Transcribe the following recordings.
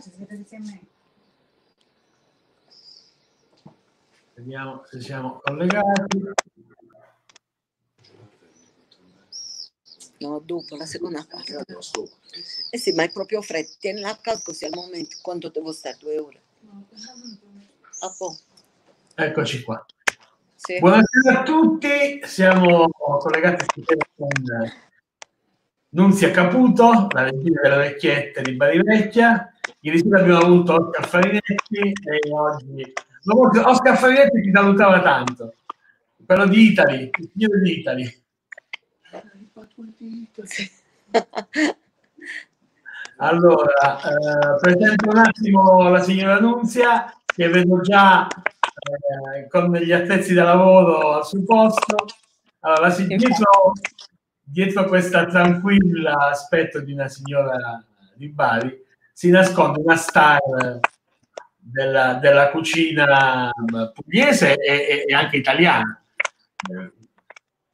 ci siete insieme. Vediamo se siamo collegati. No, dopo la seconda parte. Eh sì, ma è proprio freddo. Tienila a casa così al momento. Quanto devo stare? Due ore? A. Eccoci qua. Sì. Buonasera a tutti, siamo collegati con Nunzia Caputo, la regina delle vecchiette di Bari Vecchia. Ieri sera abbiamo avuto Oscar Farinetti e oggi... Oscar Farinetti ti salutava tanto, quello di Italy, il signore di Italy. Allora, eh, presento un attimo la signora Nunzia, che vedo già eh, con gli attrezzi da lavoro sul posto. Allora, la si- dietro, questa tranquilla aspetto di una signora di Bari si nasconde una star della, della cucina pugliese e, e- anche italiana. Eh,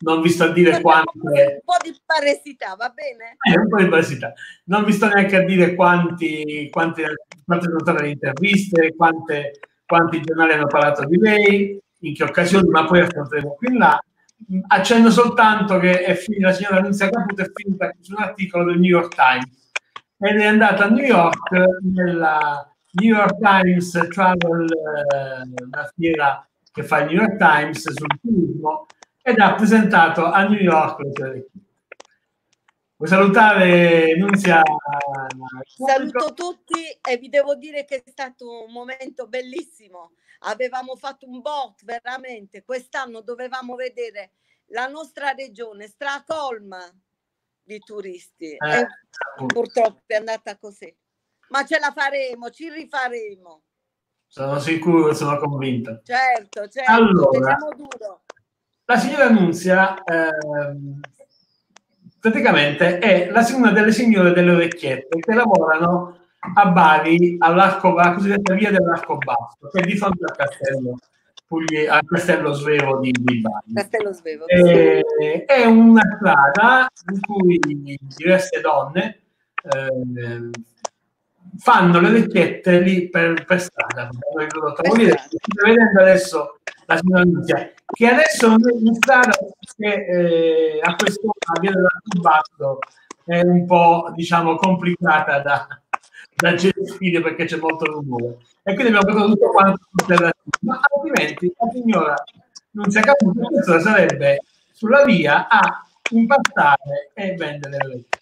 Non vi sto a dire quante... Un po' di paresità, va bene? Eh, un po' di basità. Non vi sto neanche a dire quanti, quante, quante sono state le interviste, quante, quanti giornali hanno parlato di lei, in che occasioni, ma poi affronteremo qui in là. Accenno soltanto che è finita, la signora Nunzia Caputo è finita su un articolo del New York Times ed è andata a New York nella New York Times Travel, eh, una fiera che fa il New York Times sul turismo ed ha presentato a New York. Vuoi salutare Nunzia? Saluto tutti e vi devo dire che è stato un momento bellissimo. Avevamo fatto un bot veramente. Quest'anno dovevamo vedere la nostra regione stracolma di turisti. Eh, purtroppo è andata così. Ma ce la faremo, ci rifaremo. Sono sicuro, sono convinto. Certo, certo, Allora. La signora Nunzia ehm, praticamente è la, una delle signore delle orecchiette che lavorano a Bari all'arco, alla cosiddetta via dell'arco basso, che è di fronte al castello, al castello Svevo di, di Bari. Castello Svevo. Eh, è una strada in cui diverse donne ehm, fanno le vecchiette lì per, per strada, strada. State vedendo adesso la signora Nunzia, che adesso in strada perché eh, a quest'ora la via dell'Arcubasso è un po' diciamo complicata da, da gestire perché c'è molto rumore e quindi abbiamo fatto tutto quanto per- ma altrimenti la signora non si è capito questo sarebbe sulla via a impastare e vendere le vecchie.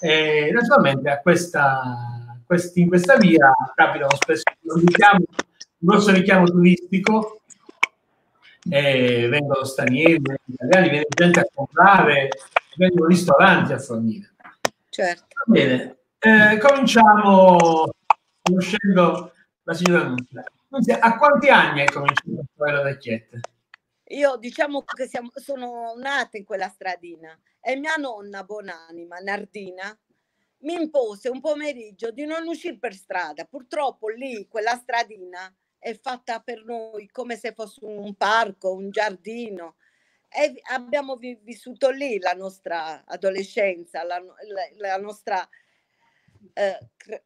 E naturalmente a questa, questi- in questa via capitano spesso un, richiamo, grosso richiamo turistico e vengono stranieri, italiani, viene gente a comprare, vengono ristoranti a fornire. Certo. Va bene, eh, cominciamo conoscendo la signora Nunzia. Nunzia, a quanti anni hai cominciato a fare le vecchiette? Io diciamo che siamo- sono nata in quella stradina e mia nonna, buonanima, Nardina, mi impose un pomeriggio di non uscire per strada. Purtroppo lì, quella stradina è fatta per noi come se fosse un parco, un giardino. E abbiamo vi- vissuto lì la nostra adolescenza, la, la- la nostra eh,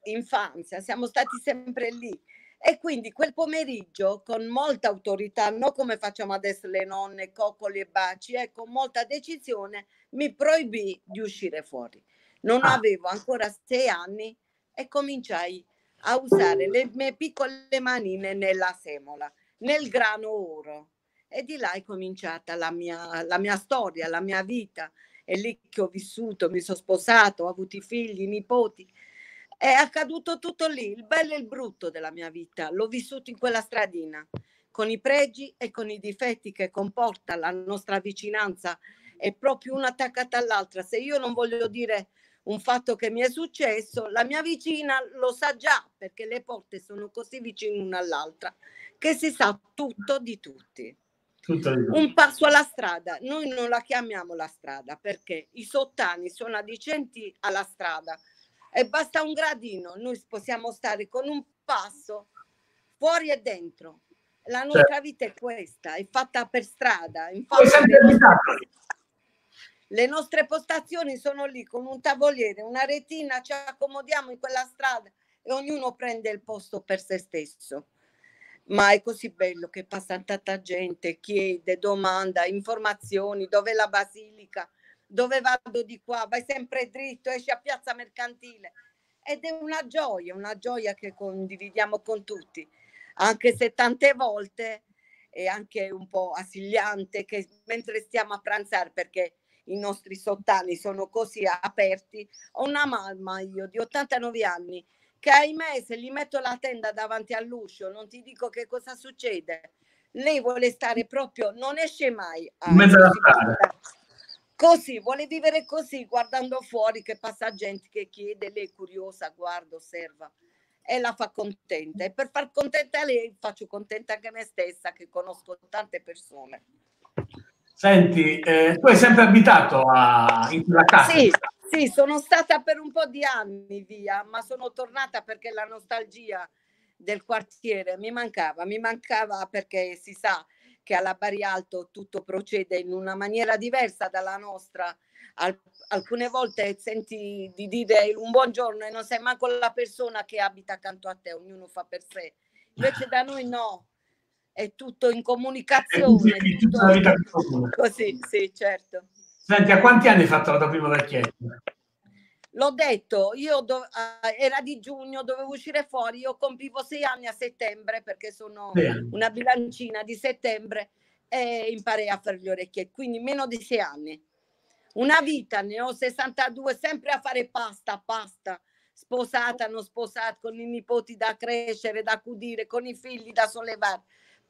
infanzia, siamo stati sempre lì. E quindi quel pomeriggio, con molta autorità, non come facciamo adesso le nonne, coccoli e baci, e con molta decisione, mi proibì di uscire fuori. Non Ah. avevo ancora sei anni e cominciai a usare le mie piccole manine nella semola, nel grano oro. E di là è cominciata la mia, la mia storia, la mia vita. È lì che ho vissuto, mi sono sposato, ho avuto i figli, i nipoti. È accaduto tutto lì, il bello e il brutto della mia vita. L'ho vissuto in quella stradina, con i pregi e con i difetti che comporta la nostra vicinanza. È proprio una attaccata all'altra. Se io non voglio dire un fatto che mi è successo, la mia vicina lo sa già perché le porte sono così vicine una all'altra che si sa tutto di tutti. Un passo alla strada, noi non la chiamiamo la strada perché i sottani sono adicenti alla strada e basta un gradino, noi possiamo stare con un passo fuori e dentro. La nostra vita è questa, è fatta per strada. Poi Infatti, sempre. Le nostre postazioni sono lì con un tavoliere, una retina, ci accomodiamo in quella strada e ognuno prende il posto per se stesso. Ma è così bello che passa tanta gente, chiede, domanda, informazioni, dove la basilica, dove vado di qua, vai sempre dritto, esci a piazza mercantile. Ed è una gioia, una gioia che condividiamo con tutti, anche se tante volte è anche un po' assiliante che mentre stiamo a pranzare, perché i nostri sottani sono così aperti, ho una mamma io di 89 anni che ahimè se gli metto la tenda davanti all'uscio non ti dico che cosa succede. Lei vuole stare proprio, non esce mai. In mezzo alla strada. Così, vuole vivere così, guardando fuori che passa gente che chiede, lei è curiosa, guarda, osserva e la fa contenta. E per far contenta lei faccio contenta anche me stessa che conosco tante persone. Senti, eh, tu hai sempre abitato a, in quella casa? Sì, sì, sono stata per un po' di anni via, ma sono tornata perché la nostalgia del quartiere mi mancava, mi mancava perché si sa che alla Bari Alto tutto procede in una maniera diversa dalla nostra. Al, alcune volte senti di dire un buongiorno e non sei manco la persona che abita accanto a te, ognuno fa per sé. Invece da noi no, è tutto in comunicazione. È tutto tutta la vita così, sì, certo. Senti, a quanti anni hai fatto la tua prima vecchietta? L'ho detto, io do, uh, era di giugno, dovevo uscire fuori, io compivo sei anni a settembre perché sono sì. una bilancina di settembre e imparei a fare le orecchie, quindi meno di sei anni. Una vita, ne ho 62, sempre a fare pasta, pasta, sposata, non sposata, con i nipoti da crescere, da accudire, con i figli da sollevare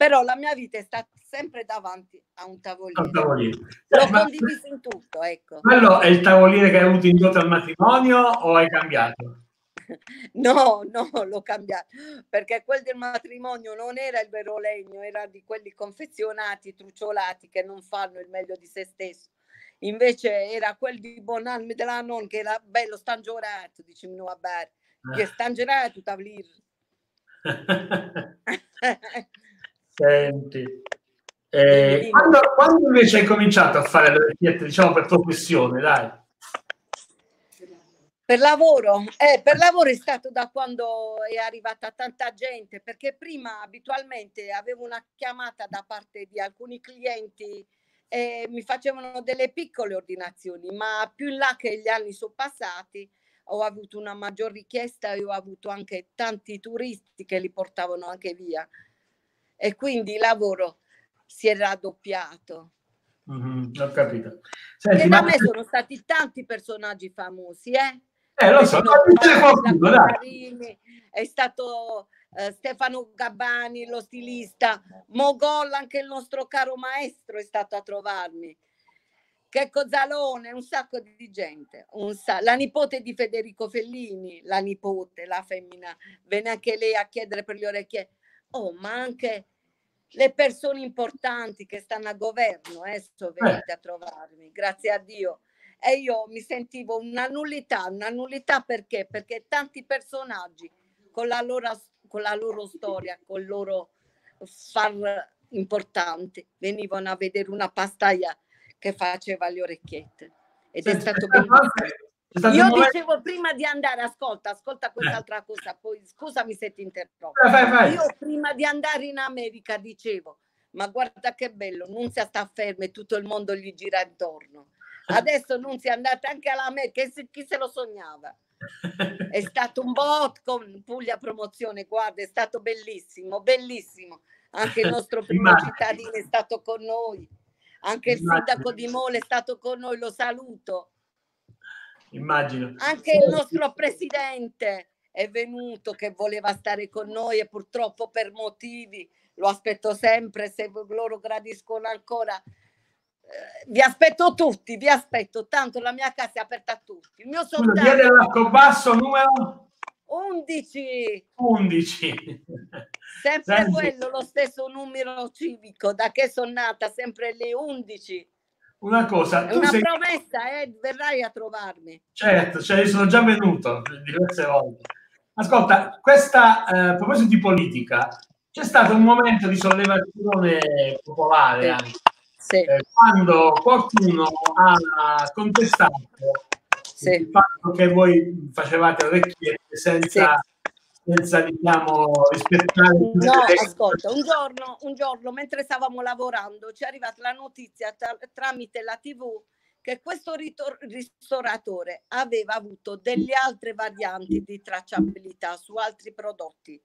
però la mia vita è stata sempre davanti a un tavolino. Tavolino. L'ho eh, condiviso in tutto, ecco. Quello è il tavolino che hai avuto in dote al matrimonio o hai cambiato? No, no, l'ho cambiato perché quel del matrimonio non era il vero legno, era di quelli confezionati, trucciolati che non fanno il meglio di se stesso. Invece era quel di Bonanni della non che era bello stangiorato, diciamo no, vabbè, che eh. stangiorato tavolino. Senti, eh, quando, quando, invece hai cominciato a fare le vecchiette, diciamo per professione, dai? Per lavoro, eh, per lavoro è stato da quando è arrivata tanta gente, perché prima abitualmente avevo una chiamata da parte di alcuni clienti e mi facevano delle piccole ordinazioni, ma più in là che gli anni sono passati ho avuto una maggior richiesta e ho avuto anche tanti turisti che li portavano anche via e quindi il lavoro si è raddoppiato. Mm-hmm, ho capito. Senti, e da ma... me sono stati tanti personaggi famosi, eh? Eh, lo so, dai. è stato eh, Stefano Gabbani, lo stilista, Mogol, anche il nostro caro maestro è stato a trovarmi. Checco Zalone, un sacco di gente, sa- la nipote di Federico Fellini, la nipote, la femmina, venne anche lei a chiedere per le orecchie oh, ma anche le persone importanti che stanno a governo, eh, sono venute a trovarmi, grazie a Dio. E io mi sentivo una nullità, una nullità perché? Perché tanti personaggi con la loro, con la loro storia, con il loro far importante, venivano a vedere una pastaia che faceva le orecchiette. Ed è stato bellissimo. Io dicevo prima di andare, ascolta, ascolta quest'altra eh. cosa, poi scusami se ti interrompo. Vai, vai. Io prima di andare in America dicevo, ma guarda che bello, non si sta fermo e tutto il mondo gli gira intorno. Adesso non si è andata anche all'America, chi se lo sognava? È stato un bot con Puglia Promozione, guarda, è stato bellissimo, bellissimo. Anche il nostro primo cittadino è stato con noi, anche il sindaco di Mole è stato con noi, lo saluto immagino. Anche il nostro presidente è venuto che voleva stare con noi e purtroppo per motivi lo aspetto sempre se loro gradiscono ancora. Eh, vi aspetto tutti, vi aspetto, tanto la mia casa è aperta a tutti. Il mio soldato... Via dell'Arcobasso numero 11. 11. Sempre Senti. quello, lo stesso numero civico, da che sono nata, sempre lì 11 una cosa. È una sei... promessa, eh? verrai a trovarmi. Certo, cioè sono già venuto diverse volte. Ascolta, questa, eh, a proposito di politica, c'è stato un momento di sollevazione popolare anche. Sì. eh, quando qualcuno ha contestato Sì. il fatto che voi facevate orecchiette senza, senza diciamo, rispettare No, ascolta, un giorno, un giorno mentre stavamo lavorando ci è arrivata la notizia tra- tramite la TV che questo ritor- ristoratore aveva avuto delle altre varianti di tracciabilità su altri prodotti.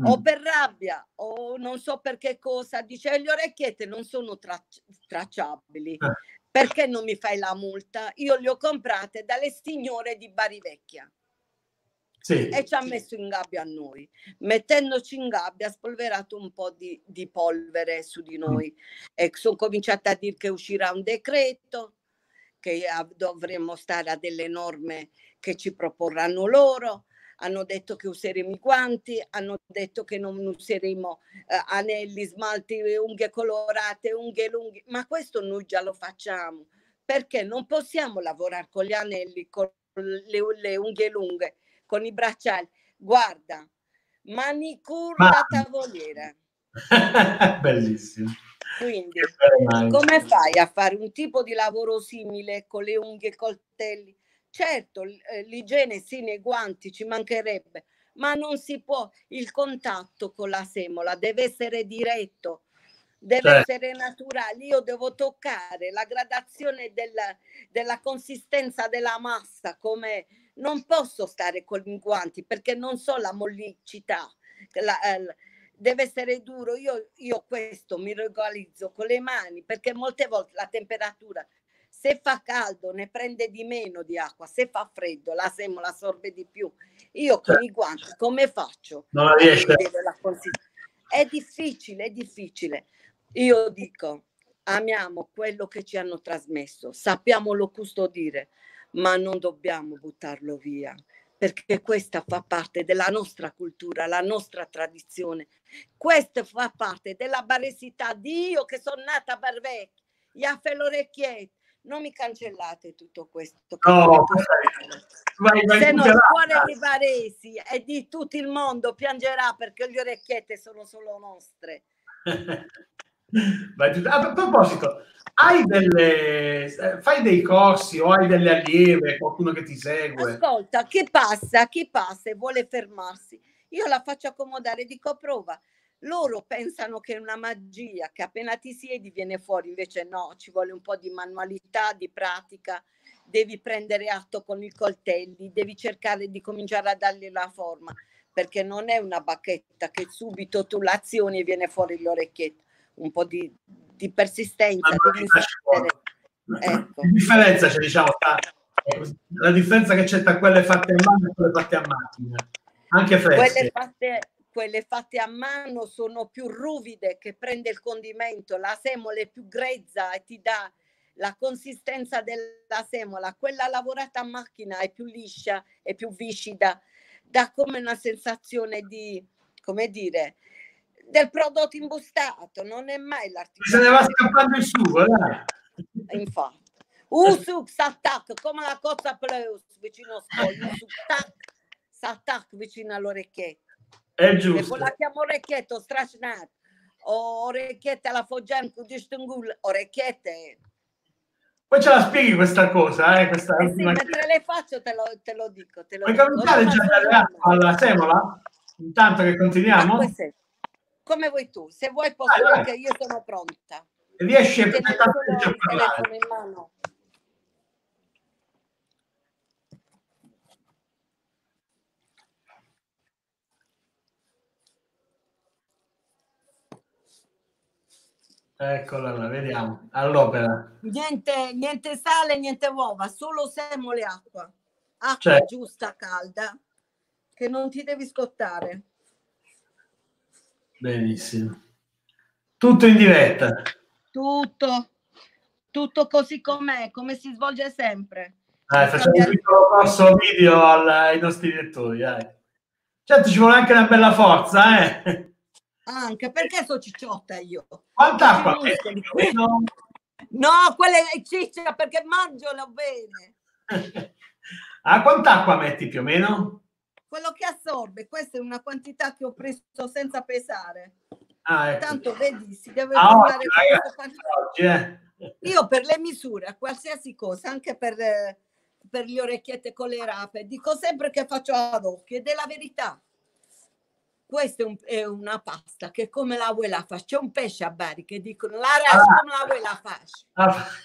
Mm. O per rabbia o non so per che cosa, dice le orecchiette non sono trac- tracciabili. Eh. Perché non mi fai la multa? Io le ho comprate dalle signore di Bari Vecchia Sì. e ci ha messo in gabbia a noi. Mettendoci in gabbia ha spolverato un po' di, di polvere su di noi e sono cominciata a dire che uscirà un decreto, che dovremmo stare a delle norme che ci proporranno loro. Hanno detto che useremo i guanti, hanno detto che non useremo eh, anelli, smalti, unghie colorate, unghie lunghe, ma questo noi già lo facciamo perché non possiamo lavorare con gli anelli, con le, le unghie lunghe, con i bracciali. Guarda, manicure Ma- da tavoliera. Bellissimo. Quindi, come fai a fare un tipo di lavoro simile con le unghie e i coltelli? Certo, eh, l'igiene sì nei guanti ci mancherebbe, ma non si può. Il contatto con la semola deve essere diretto, deve Certo. essere naturale. Io devo toccare la gradazione della, della consistenza della massa, come non posso stare con i guanti perché non so la mollicità. la- eh, deve essere duro. Io, io questo mi regolizzo con le mani perché molte volte la temperatura, se fa caldo, ne prende di meno di acqua, se fa freddo, la semola assorbe di più. Io con i guanti come faccio? Non riesce. È difficile, è difficile. Io dico, amiamo quello che ci hanno trasmesso, sappiamolo custodire, ma non dobbiamo buttarlo via perché questa fa parte della nostra cultura, la nostra tradizione. Questo fa parte della baresità di io che sono nata Barvecchia, Iaffe l'orecchiette. Non mi cancellate tutto questo. No, non vai, vai Se no il cuore di Varesi e di tutto il mondo piangerà perché le orecchiette sono solo nostre. A proposito, hai delle, eh, fai dei corsi o hai delle allieve, qualcuno che ti segue? Ascolta, chi passa, chi passa e vuole fermarsi, io la faccio accomodare, dico prova. Loro pensano che è una magia, che appena ti siedi viene fuori, invece no, ci vuole un po' di manualità, di pratica, devi prendere atto con i coltelli, devi cercare di cominciare a dargli la forma, perché non è una bacchetta che subito tu l'azioni e viene fuori l'orecchietta, un po' di, di persistenza, insistere. Ecco. Che differenza c'è, diciamo, tra, la differenza che c'è tra quelle fatte a mano e quelle fatte a macchina? Anche Quelle fresche. fatte, quelle fatte a mano sono più ruvide che prende il condimento, la semola è più grezza e ti dà la consistenza della semola, quella lavorata a macchina è più liscia, è più viscida, dà come una sensazione di, come dire, del prodotto imbustato, non è mai Se ne va scappando il sugo, dai. Infatti. Usuk s'attacca come la cozza pleus vicino a scoglio, usuk tac, s'attacca vicino all'orecchietto. È E giusto. poi la chiamo orecchietto strascinato. O orecchiette alla foggian con distingul, orecchiette. Poi ce la spieghi questa cosa, eh? Questa Eh sì, mentre le faccio te lo, te lo dico. Te lo Vuoi dico. Ora già alla semola? Intanto che Ah, continuiamo? Come vuoi tu, se vuoi posso vai. anche io sono pronta. Riesci perfettamente a parlare. in mano. Eccola là, vediamo. All'opera. Niente, niente sale, niente uova, solo semole e acqua. Acqua Certo. giusta, calda, che non ti devi scottare. Benissimo. Tutto in diretta. Tutto, tutto così com'è, come si svolge sempre. Dai, facciamo un piccolo corso video al- ai nostri lettori, dai. Certo, ci vuole anche una bella forza, eh? Anche perché sono cicciotta io. Quanta acqua? Muscoli. No? Quella è ciccia perché mangiano bene. Ah, quanta acqua metti più o meno? Quello che assorbe, questa è una quantità che ho preso senza pesare. Ah, ecco. Tanto vedi, si deve Ah, oggi, ragazzi, oggi, eh. Io per le misure, a qualsiasi cosa, anche per, eh, per le orecchiette con le rape, dico sempre che faccio ad occhio ed è la verità. Questa è, un- è una pasta che come la vuoi la fai? C'è un pesce a Bari che dicono la race Ah. come la vuoi la fai?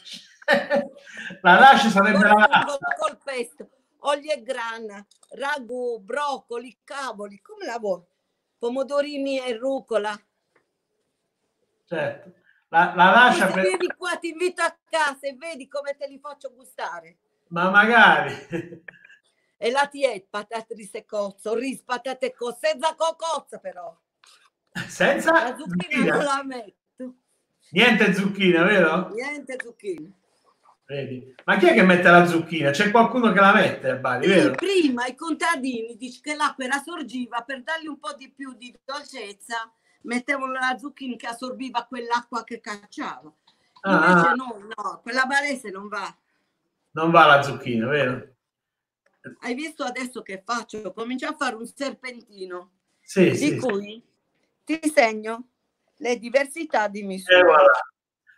La, la lascia sarebbe Col, la col, lascia. col pesto, olio e grana, ragù, broccoli, cavoli, come la vuoi? Pomodorini e rucola. Certo. La, la lascia per... vieni qua ti invito a casa e vedi come te li faccio gustare. Ma magari. E la tiet, patate risse cozzo, ris, patate cozzo, senza cocozza però. Senza La zucchina non zucchina. la metto. Niente zucchina, vero? Niente zucchina. Vedi? Ma chi è che mette la zucchina? C'è qualcuno che la mette a Bari, Sì, vero? prima i contadini dice che l'acqua era sorgiva per dargli un po' di più di dolcezza mettevano la zucchina che assorbiva quell'acqua che cacciava. Ah, Invece ah. no, no, quella barese non va. Non va la zucchina, vero? Hai visto adesso che faccio? Comincio a fare un serpentino Sì, di sì. sì. cui ti segno le diversità di Eh, misure. guarda.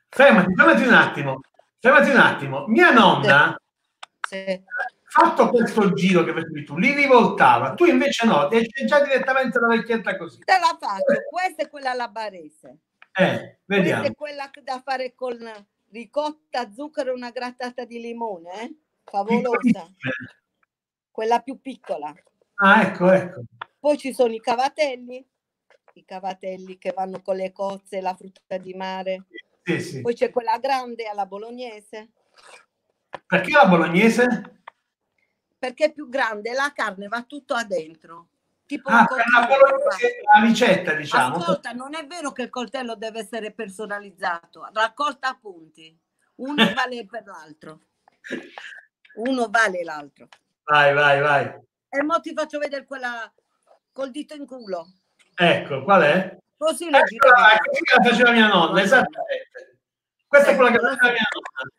Fermati, fermati un attimo. Fermati un attimo. Mia nonna, Sì. fatto questo giro che facevi tu, li rivoltava. Tu invece no, ti esce già direttamente la vecchietta così. Te la faccio, questa è quella alla barese. Eh, Questa vediamo. è quella da fare con ricotta, zucchero e una grattata di limone, eh? favolosa, quella più piccola. Ah, ecco, ecco. Poi ci sono i cavatelli, i cavatelli che vanno con le cozze, la frutta di mare. Sì, sì. Poi c'è quella grande alla bolognese, Perché la bolognese? perché è più grande, la carne va tutto adentro. Tipo Ah, la la ricetta, diciamo. Ascolta, non è vero che il coltello deve essere personalizzato, raccolta appunti. Uno vale per l'altro. Uno vale l'altro. Vai, vai, vai. E mo ti faccio vedere quella col dito in culo. Ecco, qual è? Così lo così che la faceva mia nonna, esattamente. Questa è quella che Ecco, faceva mia nonna.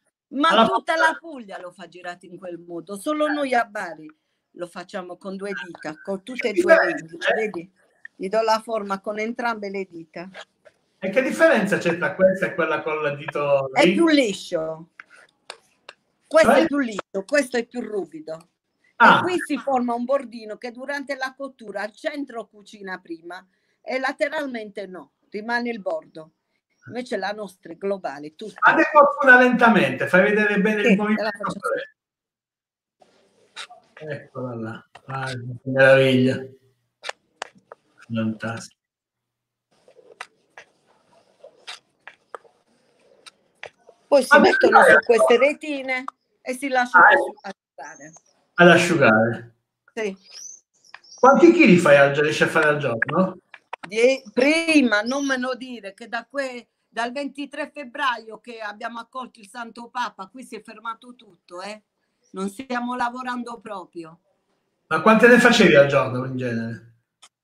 Ma Alla tutta la Puglia lo fa girato in quel modo, solo noi a Bari lo facciamo con due dita, con tutte e due le dita, vedi? Gli do la forma con entrambe le dita. E che differenza c'è tra questa e quella con il dito È più liscio. Questo Cioè? è più liscio, questo è più ruvido. Ah, E qui si forma un bordino che durante la cottura al centro cucina prima e lateralmente no, rimane il bordo. Invece la nostra è globale, tutta. fate qualcuna lentamente, fai vedere bene Sì, il movimento. Eccola là. Che meraviglia. Fantastico. Poi si Ma mettono dai, su queste retine e si lasciano Ah, ecco. asciugare. Ad asciugare. Sì. Quanti chili fai al? Riesci a fare al giorno? Die- prima non me lo dire che da que- dal 23 febbraio che abbiamo accolto il Santo Papa, qui si è fermato tutto, eh? non stiamo lavorando proprio. Ma quante ne facevi al giorno in genere?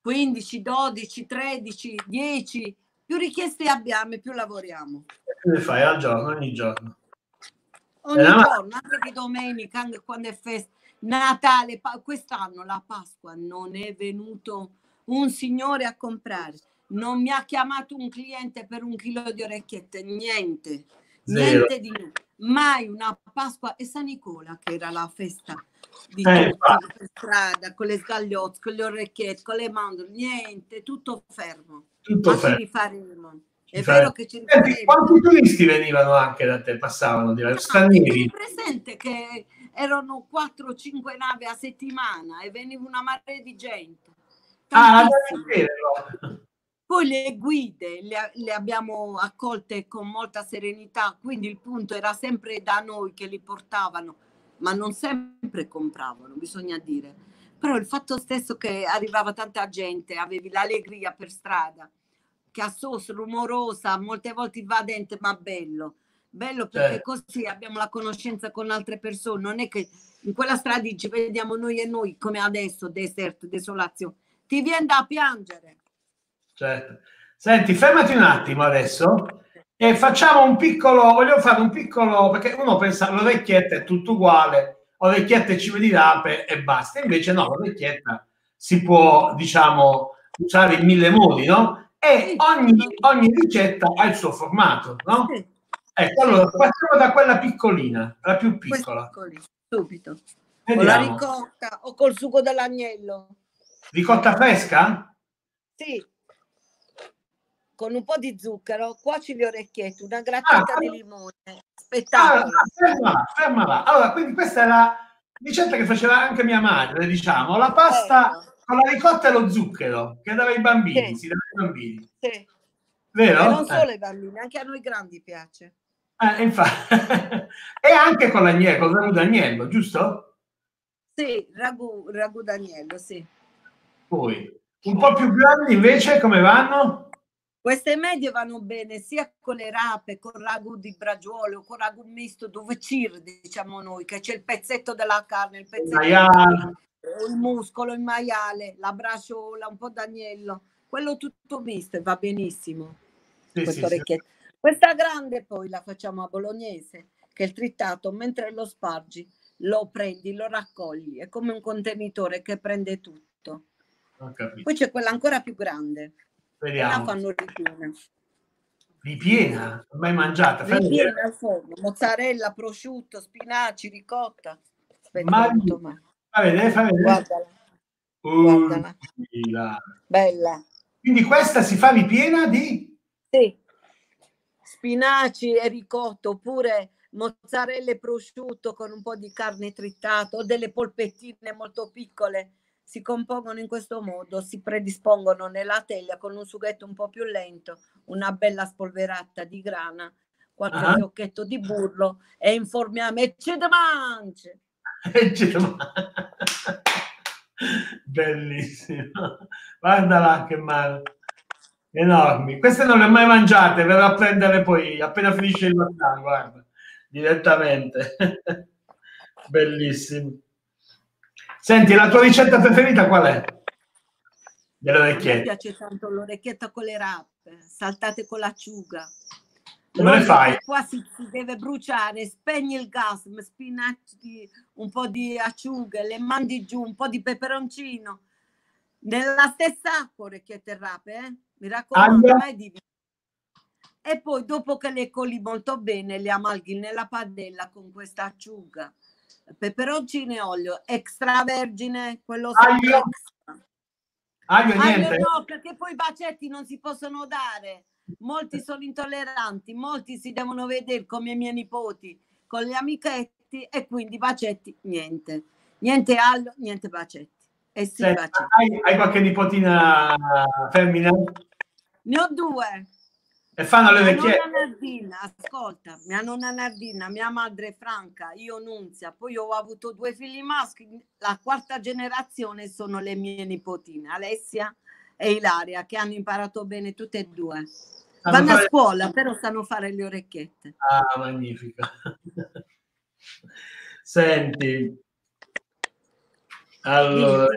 15, 12, 13, 10, più richieste abbiamo e più lavoriamo. Che ne fai al giorno, ogni giorno? Ogni ma- giorno, anche di domenica, anche quando è festa, Natale, pa- quest'anno la Pasqua non è venuto un signore a comprare, non mi ha chiamato un cliente per un chilo di orecchiette, niente, Zero. niente di nulla. Mai una Pasqua e San Nicola, che era la festa di Eh, tutti per strada, con le sgagliozze, con le orecchiette, con le mandorle, niente, tutto fermo. Tutto Ma ci fermo. rifaremo. È Ci vero che ci Senti, quanti turisti venivano anche da te, passavano, direi, Hai stranieri? presente che erano 4-5 navi a settimana e veniva una marea di gente. Ah? Poi le guide le, le abbiamo accolte con molta serenità, quindi il punto era sempre da noi che li portavano, ma non sempre compravano, bisogna dire. Però il fatto stesso che arrivava tanta gente, avevi l'allegria per strada, che a sos rumorosa, molte volte invadente, ma bello. Bello perché Certo. così abbiamo la conoscenza con altre persone, non è che in quella strada ci vediamo noi e noi come adesso, deserto, desolazione. Ti viene da piangere. Certo. Senti, fermati un attimo adesso e facciamo un piccolo, voglio fare un piccolo, perché uno pensa l'orecchietta è tutto uguale, orecchietta e cime di rape e basta, invece no, l'orecchietta si può, diciamo, usare in mille modi, no? e ogni, ogni ricetta ha il suo formato, no? Ecco, allora partiamo da quella piccolina, la più piccola. piccoli, subito. Con la Vediamo. ricotta o col sugo dell'agnello. Ricotta fresca? Sì. Con un po' di zucchero, cuoci le orecchiette, una grattata Ah, di limone. Ah, Spettacolo. ferma là, ferma là. Allora, quindi questa è la ricetta che faceva anche mia madre, diciamo, la pasta Ecco, con la ricotta e lo zucchero, che dava ai bambini, Sì. si dava ai bambini. sì. Vero? E non Eh. solo ai bambini, anche a noi grandi piace. Eh, infatti. e anche con l'agnello, con il ragù d'agnello, giusto? Sì, ragù, ragù d'agnello, sì. Poi, un po' più grandi invece come vanno? Queste medie vanno bene sia con le rape, con ragù di braciuolo, con ragù misto, dove cir, diciamo noi, che c'è il pezzetto della carne, il pezzetto maiale. il muscolo, il maiale, la braciola, un po' d'agnello. Quello tutto misto e va benissimo. Sì, sì, sì. Questa grande poi la facciamo a bolognese, che è il trittato, mentre lo spargi, lo prendi, lo raccogli, è come un contenitore che prende tutto. Poi c'è quella ancora più grande, e la Vediamo. fanno ripiena. Ripiena, mai mangiata. Ripiena al forno, mozzarella, prosciutto, spinaci, ricotta. Aspetta, Ma- ho avuto male. Fai vedere, fai vedere. Guardala, Uh, guardala. bella. Quindi questa si fa ripiena di... Sì. Spinaci e ricotta oppure mozzarella e prosciutto con un po' di carne trittata o delle polpettine molto piccole. Si compongono in questo modo, si predispongono nella teglia con un sughetto un po' più lento, una bella spolverata di grana, qualche Ah. fiocchetto di burro e informiamo e c'è da mangiare. Bellissimo. Guardala che male. Enormi. Queste non le ho mai mangiate, verrò a prendere poi appena finisce il lockdown, guarda, direttamente. Bellissimo. Senti, la tua ricetta preferita qual è? Delle A me orecchiette. piace tanto l'orecchietta con le rappe, saltate con l'acciuga. Come le fai? Qua si, si deve bruciare, spegni il gas, spinaci, un po' di acciughe, le mandi giù, un po' di peperoncino. Nella stessa acqua orecchiette e rape, eh? mi raccomando, mai di E poi dopo che le coli molto bene, le amalghi nella padella con questa acciuga. Peperoncino e olio, extravergine, quello Aglio. extra. Aglio Aglio no, perché poi i bacetti non si possono dare. Molti sono intolleranti, molti si devono vedere come i miei nipoti con gli amichetti e quindi bacetti niente. Niente aglio, niente bacetti. E sì, Senti, bacetti. hai, hai qualche nipotina femmina? Ne ho due. E fanno le nonna Nardina, ascolta, mia nonna Nardina, mia madre Franca, io Nunzia, poi ho avuto due figli maschi, la quarta generazione sono le mie nipotine, Alessia e Ilaria, che hanno imparato bene tutte e due. Sanno Vanno a fare- scuola, però sanno fare le orecchiette. Ah, magnifico. Senti, allora,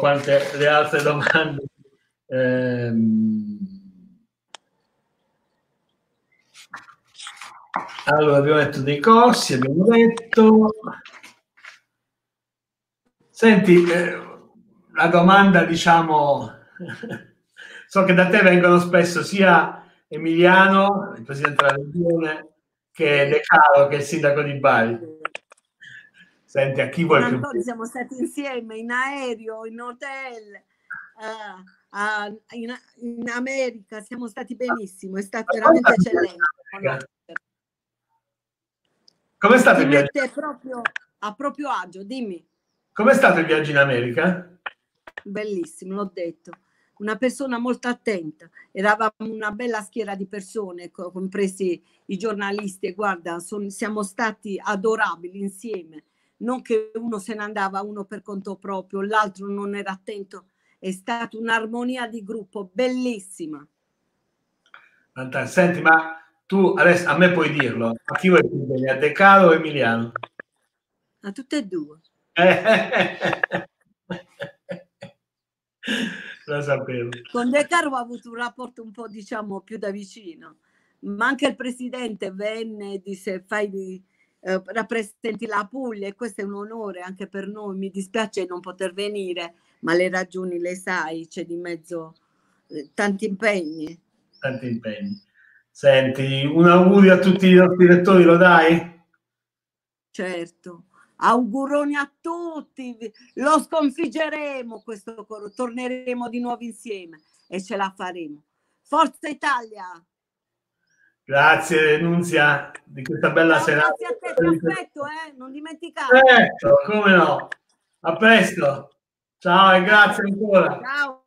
quante le altre domande. Ehm, allora, abbiamo detto dei corsi, abbiamo detto. Senti, eh, la domanda, diciamo, so che da te vengono spesso sia Emiliano, il presidente della regione, che De Caro, che è il sindaco di Bari. Senti, a chi vuoi più? Siamo stati insieme in aereo, in hotel, eh, a- in, in America, siamo stati benissimo, è stato veramente eccellente. Com'è stato Ti il viaggio? proprio a proprio agio, dimmi. Com'è stato il viaggio in America? Bellissimo, l'ho detto. Una persona molto attenta. Eravamo una bella schiera di persone, co- compresi i giornalisti. E guarda, son- siamo stati adorabili insieme. Non che uno se ne andava uno per conto proprio, l'altro non era attento. È stata un'armonia di gruppo bellissima. Fantastico. Senti, ma tu adesso a me puoi dirlo, a chi vuoi più bene, a De Caro o Emiliano? A tutte e due. Lo sapevo. Con De Caro ho avuto un rapporto un po', diciamo, più da vicino, ma anche il presidente venne e disse fai di, eh, rappresenti la Puglia e questo è un onore anche per noi. Mi dispiace non poter venire, ma le ragioni le sai, c'è di mezzo tanti impegni. Tanti impegni. Senti, un augurio a tutti i nostri lettori, lo dai? Certo. Auguroni a tutti, lo sconfiggeremo questo coro, torneremo di nuovo insieme e ce la faremo. Forza Italia! Grazie Nunzia di questa bella Ciao, serata. Grazie a te, ti aspetto, eh? non dimenticare. Certo, come no. A presto. Ciao e grazie ancora. Ciao.